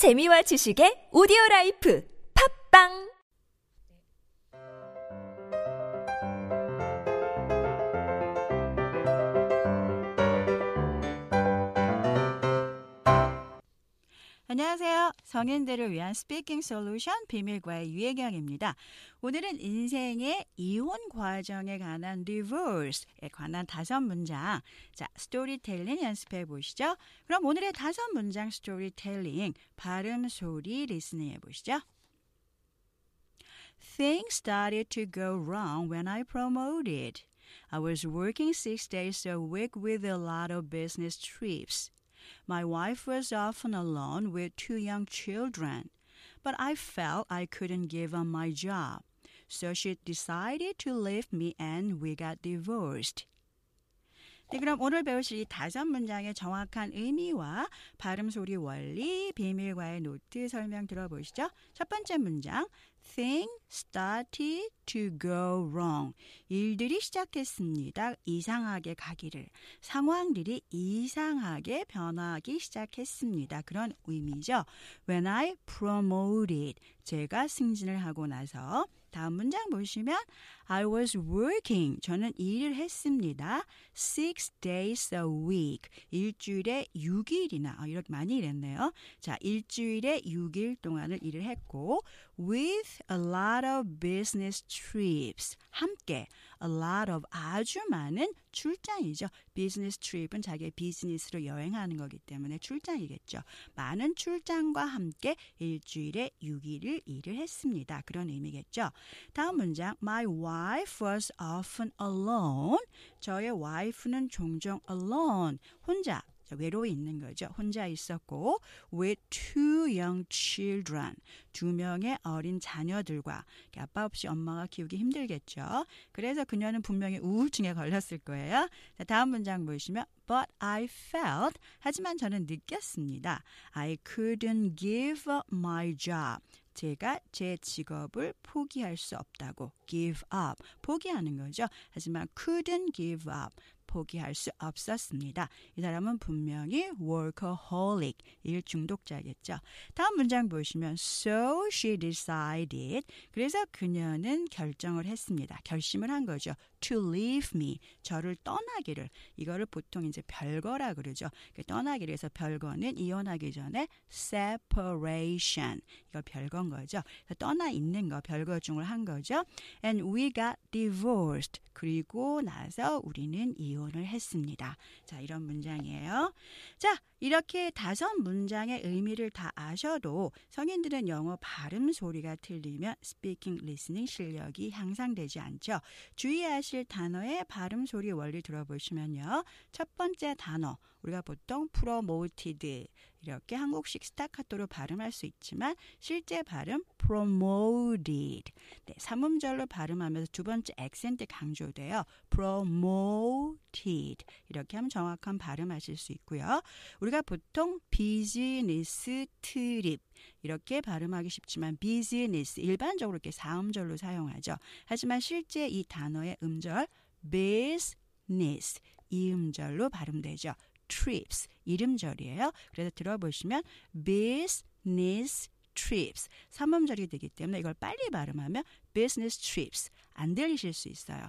재미와 지식의 오디오 life. 팟빵 안녕하세요. 성인들을 위한 speaking solution 비밀과외 유혜경입니다. 오늘은 인생의 이혼 과정에 관한 divorce에 관한 다섯 문장, 자, 스토리텔링 연습해 보시죠. 그럼 오늘의 다섯 문장 스토리텔링, 발음, 소리, 리스닝 해 보시죠. Things started to go wrong when I promoted. I was working six days a week with a lot of business trips. My wife was often alone with two young children, but I felt I couldn't give up my job. So she decided to leave me and we got divorced. 네, 그럼 오늘 배우실 이 다섯 문장의 정확한 의미와 발음 소리 원리, 비밀과외 노트 설명 들어보시죠. 첫 번째 문장, things started to go wrong. 일들이 시작했습니다. 이상하게 가기를. 상황들이 이상하게 변하기 시작했습니다. 그런 의미죠. When I promoted. 제가 승진을 하고 나서 다음 문장 보시면 I was working. 저는 일을 했습니다. Six days a week. 일주일에 6일이나 아, 이렇게 많이 일했네요. 자, 일주일에 6일 동안을 일을 했고 with a lot of business trips. 함께 a lot of 아주 많은 출장이죠. 비즈니스 트립은 자기의 비즈니스로 여행하는 거기 때문에 출장이겠죠. 많은 출장과 함께 일주일에 6일을 일을 했습니다. 그런 의미겠죠. 다음 문장 My wife was often alone. 저의 wife는 종종 alone. 혼자 외로이 있는 거죠. 혼자 있었고 with two young children 두 명의 어린 자녀들과 아빠 없이 엄마가 키우기 힘들겠죠. 그래서 그녀는 분명히 우울증에 걸렸을 거예요. 자, 다음 문장 보시면 but I felt 하지만 저는 느꼈습니다. I couldn't give up my job. 제가 제 직업을 포기할 수 없다고 give up 포기하는 거죠. 하지만 couldn't give up 포기할 수 없었습니다. 이 사람은 분명히 workaholic, 일 중독자겠죠. 다음 문장 보시면 so she decided 그래서 그녀는 결정을 했습니다. 결심을 한 거죠. to leave me 저를 떠나기를 이거를 보통 이제 별거라 그러죠. 떠나기를 해서 별거는 이혼하기 전에 separation 이거 별건 거죠. 떠나 있는 거 별거 중을 한 거죠. And we got divorced 그리고 나서 우리는 이혼 을 했습니다. 자 이런 문장이에요. 자 이렇게 다섯 문장의 의미를 다 아셔도 성인들은 영어 발음 소리가 틀리면 speaking listening 실력이 향상되지 않죠. 주의하실 단어의 발음 소리 원리 들어보시면요. 첫 번째 단어 우리가 보통 promoted 이렇게 한국식 스타카토로 발음할 수 있지만 실제 발음 promoted. 네, 삼음절로 발음하면서 두 번째 액센트 강조돼요. promoted. 이렇게 하면 정확한 발음하실 수 있고요. 우리가 보통 business trip 이렇게 발음하기 쉽지만 비즈니스 일반적으로 이렇게 사음절로 사용하죠. 하지만 실제 이 단어의 음절 business 이 음절로 발음되죠. Trips 일음절이에요. 그래서 들어보시면 business trips 삼음절이 되기 때문에 이걸 빨리 발음하면 business trips 안 들리실 수 있어요.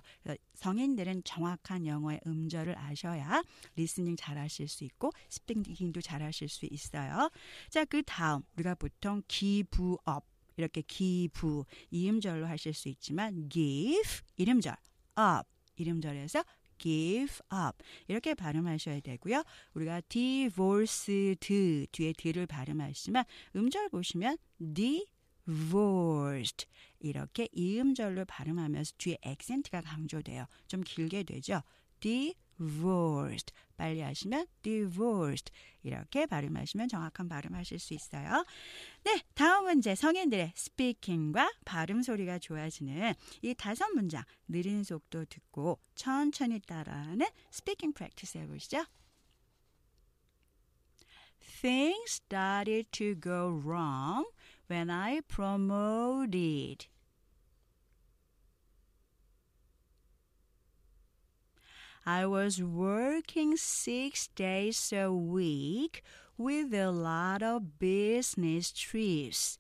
성인들은 정확한 영어의 음절을 아셔야 listening 잘하실 수 있고 speaking도 잘하실 수 있어요. 자, 그 다음 우리가 보통 up 이렇게 give 이음절로 하실 수 있지만 give 일음절 up 이름절에서 give up 이렇게 발음하셔야 되고요. 우리가 divorced 뒤에 d를 발음하시면 음절 보시면 divorced 이렇게 이음절로 발음하면서 뒤에 액센트가 강조돼요. 좀 길게 되죠. Divorced 빨리 하시면 divorced 이렇게 발음하시면 정확한 발음하실 수 있어요. 네, 다음 문제 성인들의 스피킹과 발음 소리가 좋아지는 이 다섯 문장 느린 속도 듣고 천천히 따라하는 스피킹 프랙티스 해보시죠. Things started to go wrong when I promoted. I was working six days a week with a lot of business trips.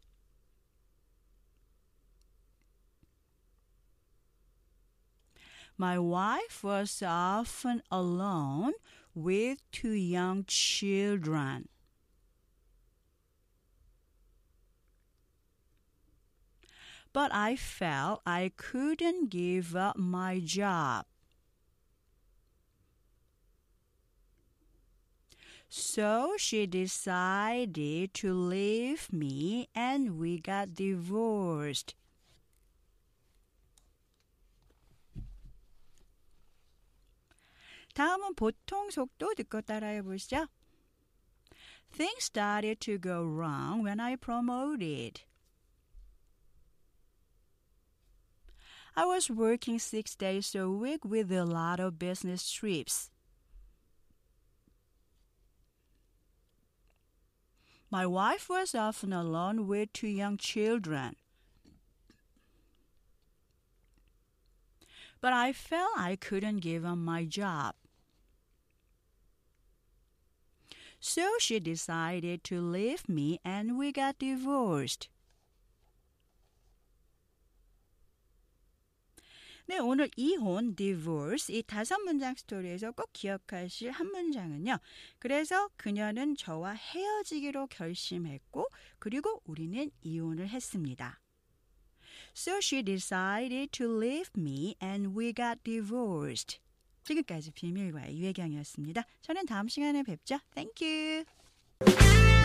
My wife was often alone with two young children. But I felt I couldn't give up my job. So she decided to leave me and we got divorced. 다음은 보통 속도 듣고 따라해 보시죠. Things started to go wrong when I promoted. I was working six days a week with a lot of business trips. My wife was often alone with two young children. But I felt I couldn't give up my job. So she decided to leave me and we got divorced. 네, 오늘 이혼, divorce 이 다섯 문장 스토리에서 꼭 기억하실 한 문장은요. 그래서 그녀는 저와 헤어지기로 결심했고 그리고 우리는 이혼을 했습니다. So she decided to leave me and we got divorced. 지금까지 비밀과의 유혜경이었습니다. 저는 다음 시간에 뵙죠. Thank you.